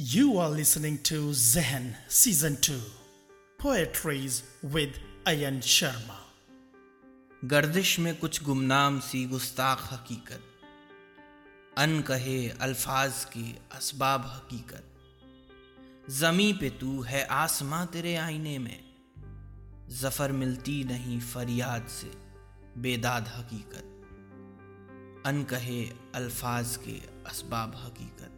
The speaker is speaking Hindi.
You are listening to Zehen Season 2 Poetries with Ayan Sharma. गर्दिश में कुछ गुमनाम सी गुस्ताख हकीकत। अन कहे अल्फाज की असबाब हकीकत। जमी पे तू है आसमां तेरे आईने में। ज़फ़र मिलती नहीं फरियाद से बेदाद हकीकत। अन कहे अल्फाज के असबाब हकीकत।